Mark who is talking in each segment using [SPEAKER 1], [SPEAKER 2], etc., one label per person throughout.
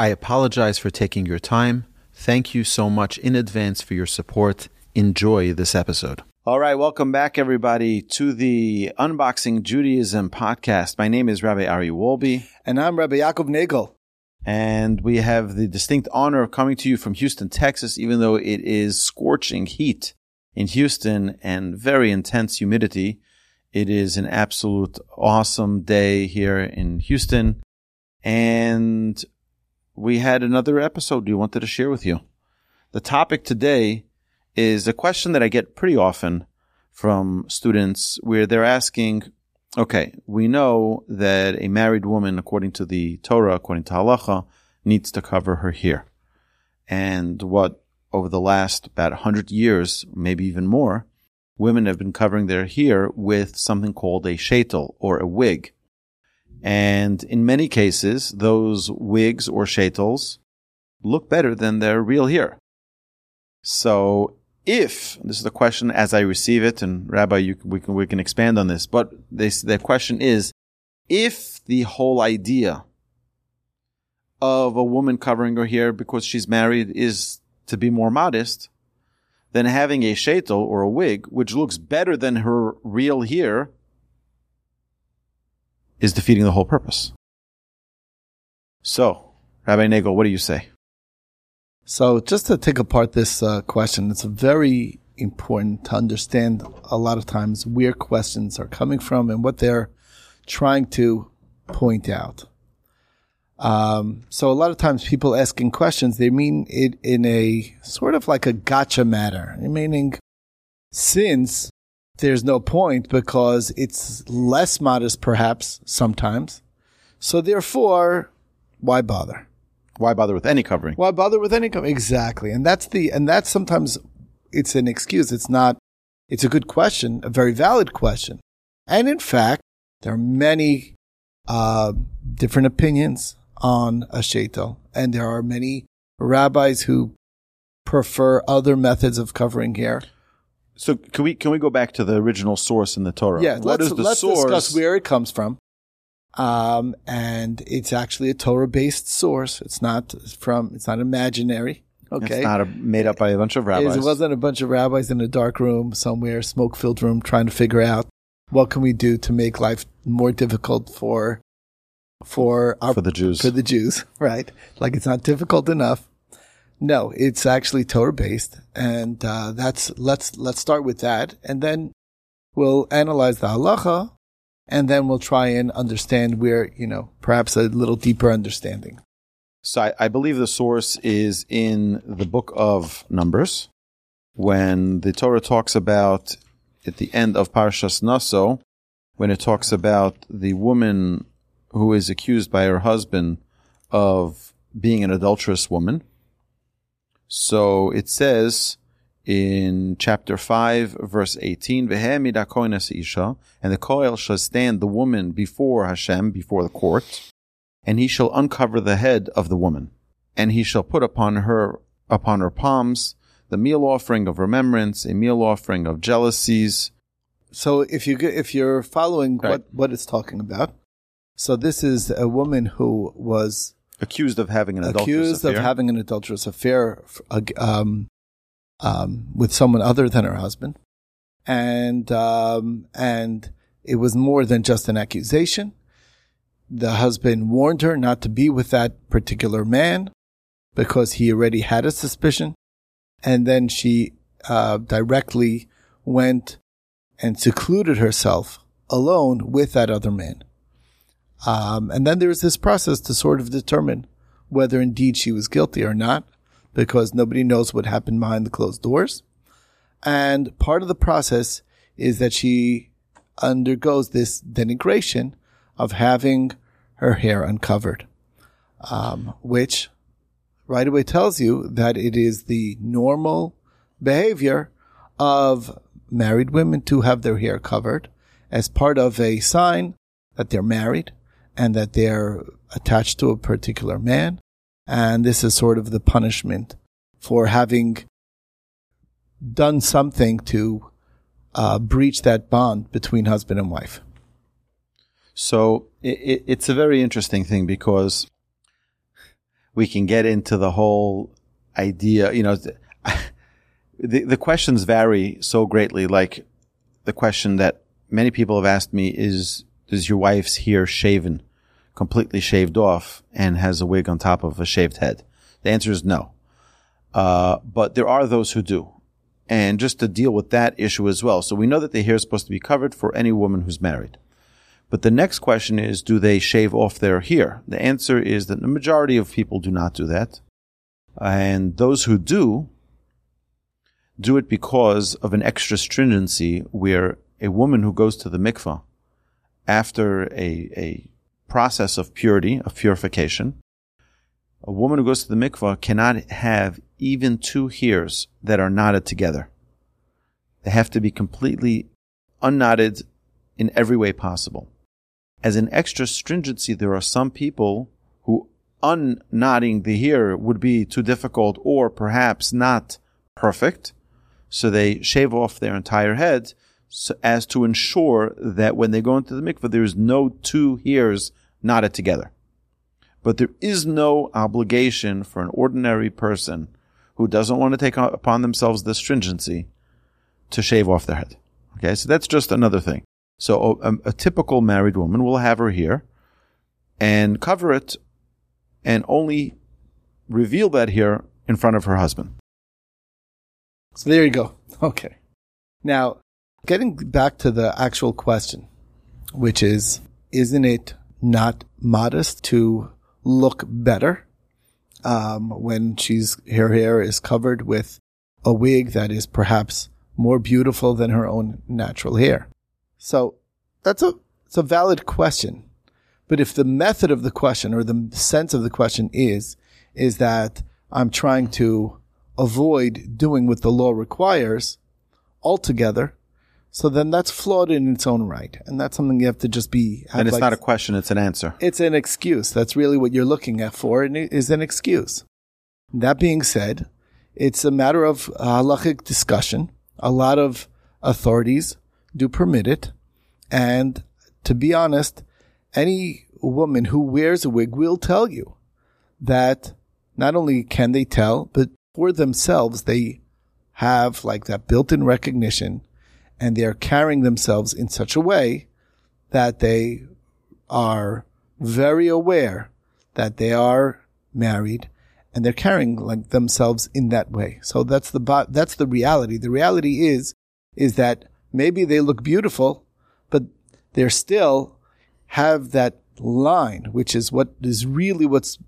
[SPEAKER 1] I apologize for taking your time. Thank you so much in advance for your support. Enjoy this episode. All right, welcome back, everybody, to the Unboxing Judaism podcast. My name is Rabbi Ari Wolbe.
[SPEAKER 2] And I'm Rabbi Yaakov Nagel.
[SPEAKER 1] And we have the distinct honor of coming to you from Houston, Texas, even though it is scorching heat in Houston and very intense humidity. It is an absolute awesome day here in Houston. And we had another episode we wanted to share with you. The topic today is a question that I get pretty often from students where they're asking, okay, we know that a married woman, according to the Torah, according to halacha, needs to cover her hair. And what over the last about 100 years, maybe even more, women have been covering their hair with something called a shaitel or a wig. And in many cases, those wigs or shaitels look better than their real hair. So if this is the question as I receive it, and Rabbi, you, we can we can expand on this, but this, the question is, if the whole idea of a woman covering her hair because she's married is to be more modest, then having a shaitel or a wig, which looks better than her real hair, is defeating the whole purpose. So, Rabbi Nagel, what do you say?
[SPEAKER 2] So, just to take apart this uh, question, it's very important to understand a lot of times where questions are coming from and what they're trying to point out. Um, so a lot of times people asking questions, they mean it in a sort of like a gotcha matter, meaning since there's no point because it's less modest perhaps sometimes. So therefore, why bother?
[SPEAKER 1] Why bother with any covering?
[SPEAKER 2] Why bother with any covering? Exactly. And that's the, and that's sometimes it's an excuse. It's not, it's a good question, a very valid question. And in fact, there are many, uh, different opinions on a shaitel. And there are many rabbis who prefer other methods of covering hair.
[SPEAKER 1] So can we can we go back to the original source in the Torah?
[SPEAKER 2] Yeah,
[SPEAKER 1] what
[SPEAKER 2] let's,
[SPEAKER 1] is the
[SPEAKER 2] let's
[SPEAKER 1] source?
[SPEAKER 2] discuss where it comes from. Um, and it's actually a Torah based source. It's not from, it's not imaginary. Okay.
[SPEAKER 1] It's not a, made up by a bunch of rabbis.
[SPEAKER 2] It wasn't a bunch of rabbis in a dark room somewhere, smoke filled room, trying to figure out what can we do to make life more difficult for, for our,
[SPEAKER 1] for the Jews.
[SPEAKER 2] for the Jews, right? Like it's not difficult enough. No, it's actually Torah based, and uh, that's let's let's start with that, and then we'll analyze the halacha, and then we'll try and understand where you know perhaps a little deeper understanding.
[SPEAKER 1] So I, I believe the source is in the book of Numbers, when the Torah talks about at the end of Parshas Naso, when it talks about the woman who is accused by her husband of being an adulterous woman. So it says in chapter 5, verse 18, isha, and the kohen shall stand the woman before Hashem, before the court, and he shall uncover the head of the woman, and he shall put upon her, upon her palms, the meal offering of remembrance, a meal offering of jealousies.
[SPEAKER 2] So if you if you're following
[SPEAKER 1] Right.
[SPEAKER 2] what what it's talking about, so this is a woman who was
[SPEAKER 1] Accused of having an adulterous
[SPEAKER 2] accused
[SPEAKER 1] affair.
[SPEAKER 2] of having an adulterous affair um, um, with someone other than her husband, and um, and it was more than just an accusation. The husband warned her not to be with that particular man because he already had a suspicion, and then she uh, directly went and secluded herself alone with that other man. Um, and then there's this process to sort of determine whether indeed she was guilty or not, because nobody knows what happened behind the closed doors. And part of the process is that she undergoes this denigration of having her hair uncovered, um, which right away tells you that it is the normal behavior of married women to have their hair covered as part of a sign that they're married and that they're attached to a particular man. And this is sort of the punishment for having done something to uh, breach that bond between husband and wife.
[SPEAKER 1] So it, it's a very interesting thing because we can get into the whole idea, you know, the, the questions vary so greatly. Like the question that many people have asked me is, is your wife's hair shaven, completely shaved off and has a wig on top of a shaved head? The answer is no. Uh, but there are those who do. And just to deal with that issue as well. So we know that the hair is supposed to be covered for any woman who's married. But the next question is, do they shave off their hair? The answer is that the majority of people do not do that. And those who do, do it because of an extra stringency where a woman who goes to the mikvah after a, a process of purity, of purification, a woman who goes to the mikvah cannot have even two hairs that are knotted together. They have to be completely unknotted in every way possible. As an extra stringency, there are some people who unknotting the hair would be too difficult or perhaps not perfect. So they shave off their entire head so as to ensure that when they go into the mikvah, there is no two hairs knotted together. But there is no obligation for an ordinary person who doesn't want to take upon themselves the stringency to shave off their head. Okay, so that's just another thing. So a, a typical married woman will have her hair and cover it and only reveal that hair in front of her husband.
[SPEAKER 2] So there you go. Okay. Now, getting back to the actual question, which is, isn't it not modest to look better um, when she's her hair is covered with a wig that is perhaps more beautiful than her own natural hair? So that's a it's a valid question. But if the method of the question or the sense of the question is is that I'm trying to avoid doing what the law requires altogether. So then that's flawed in its own right. And that's something you have to just be.
[SPEAKER 1] And it's like, not a question, it's an answer.
[SPEAKER 2] It's an excuse. That's really what you're looking at for, and it is an excuse. That being said, it's a matter of uh, halachic discussion. A lot of authorities do permit it. And to be honest, any woman who wears a wig will tell you that not only can they tell, but for themselves, they have like that built in recognition and they're carrying themselves in such a way that they are very aware that they are married and they're carrying like themselves in that way. So that's the, that's the reality. The reality is, is that maybe they look beautiful, but they're still have that line, which is what is really what's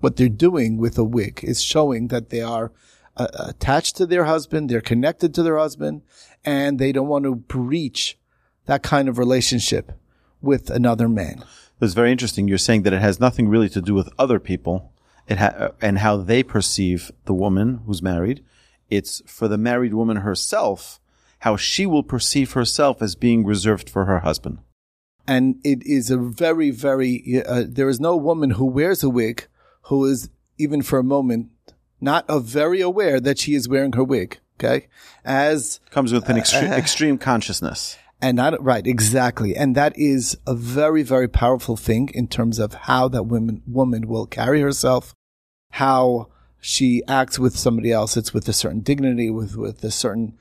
[SPEAKER 2] what they're doing with a wig is showing that they are uh, attached to their husband, they're connected to their husband, and they don't want to breach that kind of relationship with another man.
[SPEAKER 1] It's very interesting. You're saying that it has nothing really to do with other people it ha- uh, and how they perceive the woman who's married. It's for the married woman herself, how she will perceive herself as being reserved for her husband.
[SPEAKER 2] And it is a very, very, uh, there is no woman who wears a wig who is even for a moment not a very aware that she is wearing her wig. Okay. As
[SPEAKER 1] comes with an extre- uh, extreme consciousness.
[SPEAKER 2] And not right, exactly. And that is a very, very powerful thing in terms of how that woman woman will carry herself, how she acts with somebody else. It's with a certain dignity, with with a certain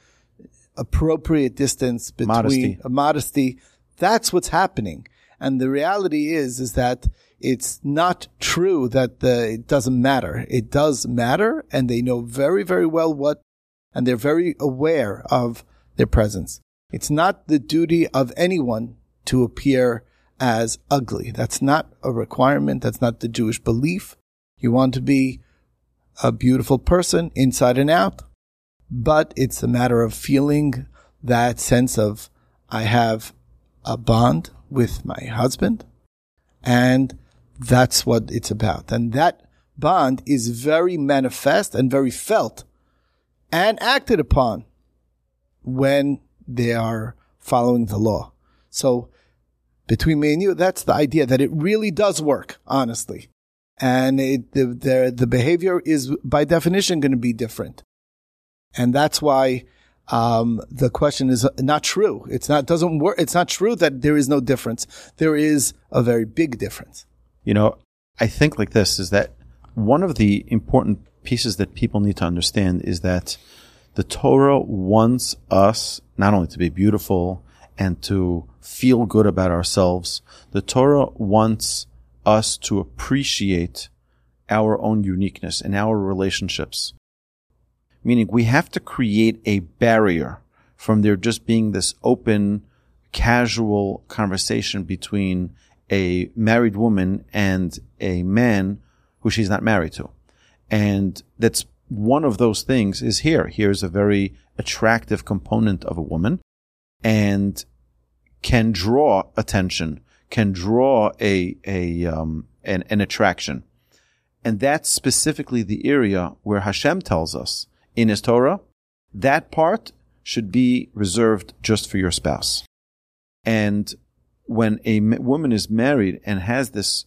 [SPEAKER 2] appropriate distance between modesty. a modesty. That's what's happening. And the reality is, is that it's not true that the, it doesn't matter. It does matter, and they know very, very well what and they're very aware of their presence. It's not the duty of anyone to appear as ugly. That's not a requirement. That's not the Jewish belief. You want to be a beautiful person inside and out, but it's a matter of feeling that sense of I have a bond with my husband and that's what it's about. And that bond is very manifest and very felt and acted upon when they are following the law. So between me and you, that's the idea that it really does work, honestly. And it, the, the, the behavior is by definition going to be different. And that's why, um, the question is not true. It's not, doesn't work. It's not true that there is no difference. There is a very big difference.
[SPEAKER 1] You know, I think like this is that one of the important pieces that people need to understand is that the Torah wants us not only to be beautiful and to feel good about ourselves, the Torah wants us to appreciate our own uniqueness and our relationships. Meaning we have to create a barrier from there just being this open, casual conversation between a married woman and a man who she's not married to. And that's one of those things is here. Here's a very attractive component of a woman and can draw attention, can draw a, a, um, an, an attraction. And that's specifically the area where Hashem tells us in his Torah, that part should be reserved just for your spouse. And when a woman is married and has this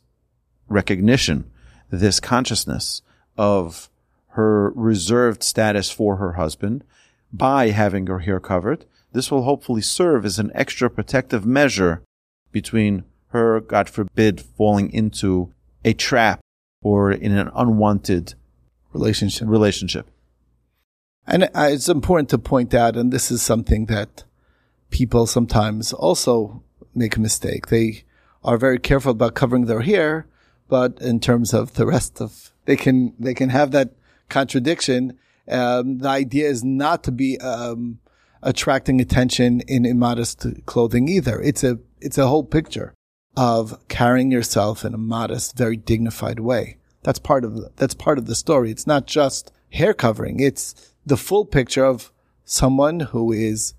[SPEAKER 1] recognition, this consciousness of her reserved status for her husband by having her hair covered, this will hopefully serve as an extra protective measure between her, God forbid, falling into a trap or in an unwanted
[SPEAKER 2] relationship.
[SPEAKER 1] Relationship.
[SPEAKER 2] And it's important to point out, and this is something that people sometimes also make a mistake. They are very careful about covering their hair, but in terms of the rest of, they can, they can have that contradiction. Um, the idea is not to be, um, attracting attention in immodest clothing either. It's a, it's a whole picture of carrying yourself in a modest, very dignified way. That's part of, the, that's part of the story. It's not just hair covering. It's the full picture of someone who is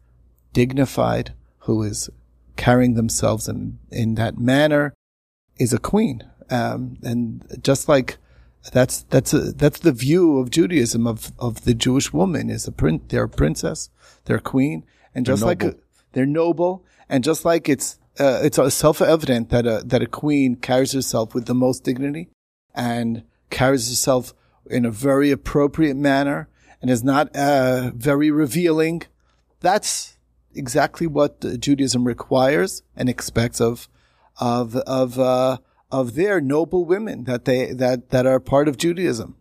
[SPEAKER 2] dignified, who is carrying themselves in, in that manner is a queen. Um, and just like that's, that's a, that's the view of Judaism of, of the Jewish woman is a prin, they're a princess, they're a queen. And just like a, they're noble. And just like it's, uh, it's self-evident that a, that a queen carries herself with the most dignity and carries herself in a very appropriate manner and is not, uh, very revealing. That's, exactly what Judaism requires and expects of of of uh, of their noble women that they that that are part of Judaism.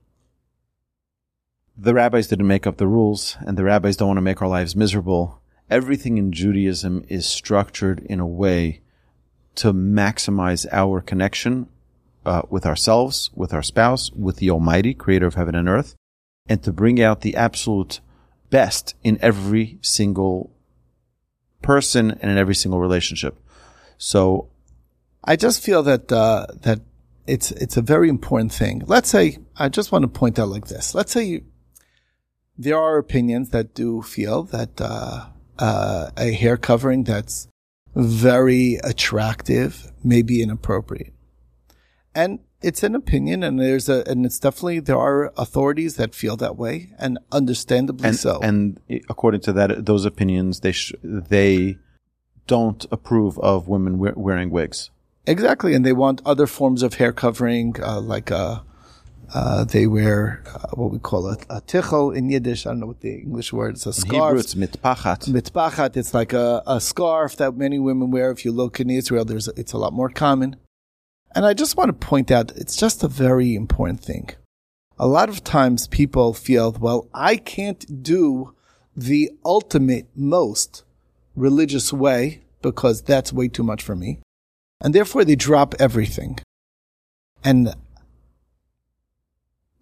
[SPEAKER 1] The rabbis didn't make up the rules, and the rabbis don't want to make our lives miserable. Everything in Judaism is structured in a way to maximize our connection uh, with ourselves, with our spouse, with the Almighty, Creator of heaven and earth, and to bring out the absolute best in every single person and in every single relationship. So
[SPEAKER 2] I just feel that, uh, that it's, it's a very important thing. Let's say, I just want to point out like this. Let's say you, there are opinions that do feel that, uh, uh, a hair covering that's very attractive may be inappropriate. And it's an opinion and there's a, and it's definitely, there are authorities that feel that way and understandably
[SPEAKER 1] and,
[SPEAKER 2] so.
[SPEAKER 1] And according to that, those opinions, they, sh- they don't approve of women we- wearing wigs.
[SPEAKER 2] Exactly. And they want other forms of hair covering, uh, like, uh, uh, they wear uh, what we call a, a tichel in Yiddish. I don't know what the English word is. A scarf.
[SPEAKER 1] In Hebrew, it's mitpachat.
[SPEAKER 2] Mitpachat. It's like a, a scarf that many women wear. If you look in Israel, there's it's a lot more common. And I just want to point out, it's just a very important thing. A lot of times people feel, well, I can't do the ultimate most religious way because that's way too much for me. And therefore they drop everything. And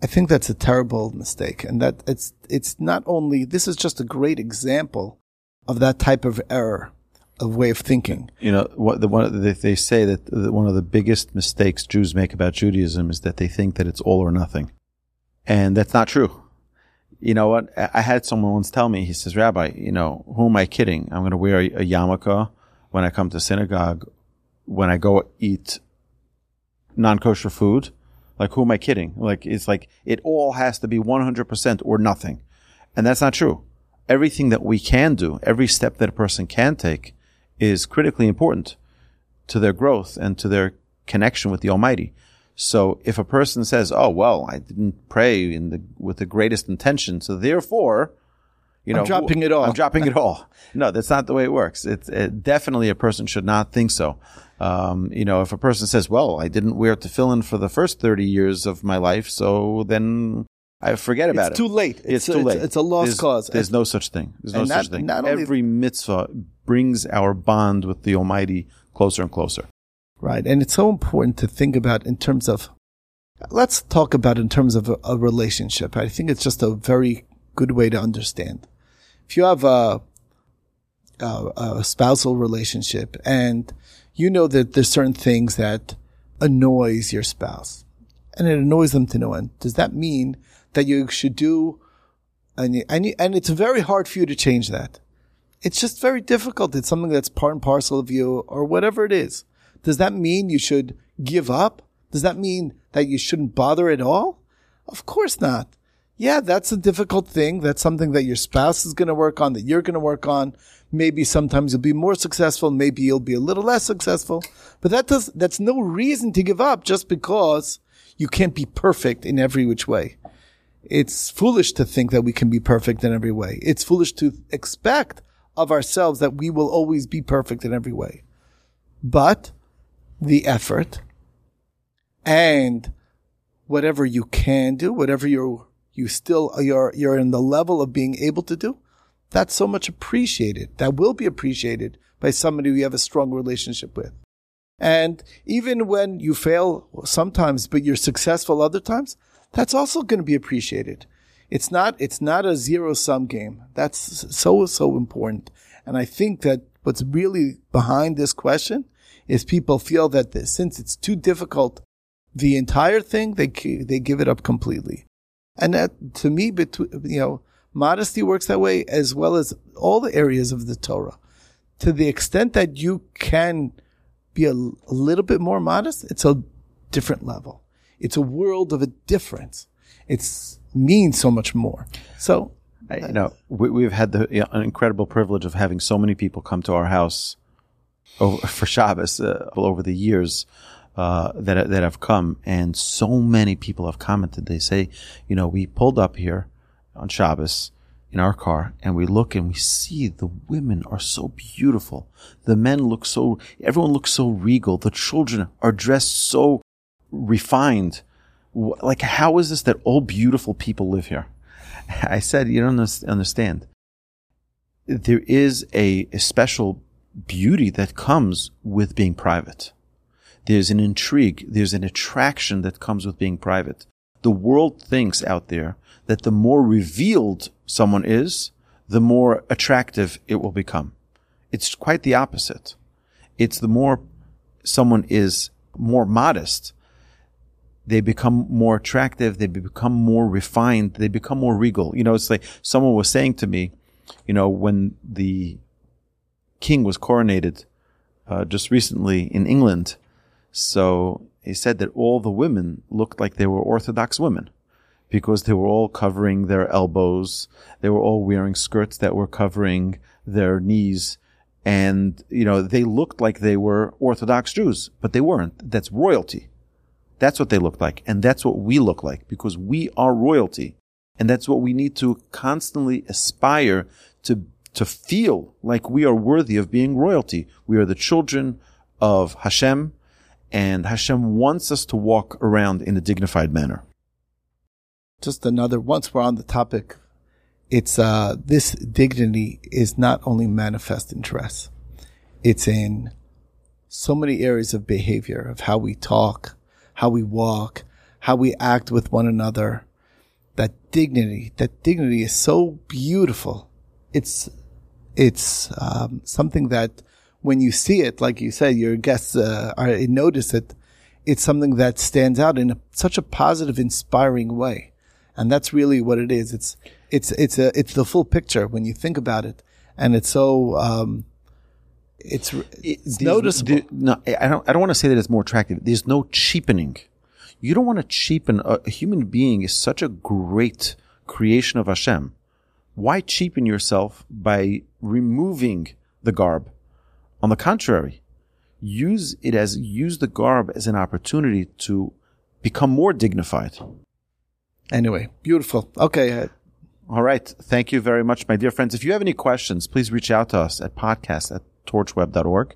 [SPEAKER 2] I think that's a terrible mistake. And that it's, it's not only, this is just a great example of that type of error of way of thinking.
[SPEAKER 1] You know, what the one they say that the, one of the biggest mistakes Jews make about Judaism is that they think that it's all or nothing, and that's not true. You know what? I had someone once tell me. He says, "Rabbi, you know, who am I kidding? I'm going to wear a, a yarmulke when I come to synagogue, when I go eat non-kosher food. Like, who am I kidding? Like, it's like it all has to be 100% or nothing, and that's not true. Everything that we can do, every step that a person can take." Is critically important to their growth and to their connection with the Almighty. So if a person says, "Oh well, I didn't pray in the with the greatest intention, so therefore, you know,
[SPEAKER 2] I'm dropping it all.
[SPEAKER 1] I'm dropping it all." No, that's not the way it works. It's it, definitely a person should not think so. Um, you know, if a person says, "Well, I didn't wear tefillin for the first thirty years of my life, so then I forget about it.
[SPEAKER 2] it's
[SPEAKER 1] it.
[SPEAKER 2] Too late.
[SPEAKER 1] It's,
[SPEAKER 2] It's,
[SPEAKER 1] too late.
[SPEAKER 2] it's a lost
[SPEAKER 1] there's,
[SPEAKER 2] cause.
[SPEAKER 1] There's no such thing. There's no
[SPEAKER 2] And
[SPEAKER 1] such thing.
[SPEAKER 2] not only-
[SPEAKER 1] Every mitzvah brings our bond with the Almighty closer and closer.
[SPEAKER 2] Right. And it's so important to think about in terms of, let's talk about in terms of a, a relationship. I think it's just a very good way to understand. If you have a, a, a spousal relationship and you know that there's certain things that annoys your spouse and it annoys them to no end, does that mean that you should do, and, you- and, you- and it's very hard for you to change that it's just very difficult. It's something that's part and parcel of you or whatever it is. Does that mean you should give up? Does that mean that you shouldn't bother at all? Of course not. Yeah, that's a difficult thing. That's something that your spouse is going to work on, that you're going to work on. Maybe sometimes you'll be more successful. Maybe you'll be a little less successful, but that does, that's no reason to give up just because you can't be perfect in every which way. It's foolish to think that we can be perfect in every way. It's foolish to expect of ourselves that we will always be perfect in every way. But the effort and whatever you can do, whatever you're, you still, you're, you're in the level of being able to do, that's so much appreciated. That will be appreciated by somebody you have a strong relationship with. And even when you fail sometimes, but you're successful other times, that's also going to be appreciated. It's not, it's not a zero sum game. That's so, so important. And I think that what's really behind this question is people feel that this, since it's too difficult, the entire thing, they, they give it up completely. And that, to me, between, you know, modesty works that way as well as all the areas of the Torah. To the extent that you can be a, a little bit more modest, it's a different level. It's a world of a difference. It's means so much more. So
[SPEAKER 1] I- You know, we, we've had the you know, incredible privilege of having so many people come to our house over, for Shabbos uh, over the years uh, that that have come, and so many people have commented. They say, you know, we pulled up here on Shabbos in our car, and we look and we see the women are so beautiful. The men look so, everyone looks so regal. The children are dressed so refined. Like, how is this that all beautiful people live here? I said, you don't understand. There is a, a special beauty that comes with being private. There's an intrigue. There's an attraction that comes with being private. The world thinks out there that the more revealed someone is, the more attractive it will become. It's quite the opposite. It's the more someone is more modest, they become more attractive, they become more refined, they become more regal. You know, it's like someone was saying to me, you know, when the king was coronated uh, just recently in England, so he said that all the women looked like they were Orthodox women because they were all covering their elbows. They were all wearing skirts that were covering their knees. And, you know, they looked like they were Orthodox Jews, but they weren't. That's royalty. That's what they looked like. And that's what we look like because we are royalty. And that's what we need to constantly aspire to, to feel like we are worthy of being royalty. We are the children of Hashem and Hashem wants us to walk around in a dignified manner.
[SPEAKER 2] Just another once we're on the topic it's uh this dignity is not only manifest in dress it's in so many areas of behavior of how we talk how we walk how we act with one another that dignity. That dignity is so beautiful. It's it's um, something that when you see it, like you said, your guests uh, are, notice it. It's something that stands out in a, such a positive, inspiring way, and that's really what it is. It's it's it's a it's the full picture when you think about it, and it's so um, it's, it's noticeable.
[SPEAKER 1] no, I don't. I don't want to say that it's more attractive. There's no cheapening. You don't want to cheapen a, a human being is such a great creation of Hashem. Why cheapen yourself by removing the garb? On the contrary, use it as use the garb as an opportunity to become more dignified.
[SPEAKER 2] Anyway, beautiful. Okay.
[SPEAKER 1] All right. Thank you very much, my dear friends. If you have any questions, please reach out to us at podcast at torchweb.org.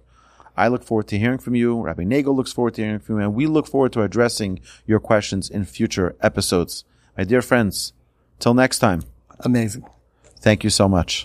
[SPEAKER 1] I look forward to hearing from you. Rabbi Nagel looks forward to hearing from you, and we look forward to addressing your questions in future episodes. My dear friends, till next time.
[SPEAKER 2] Amazing.
[SPEAKER 1] Thank you so much.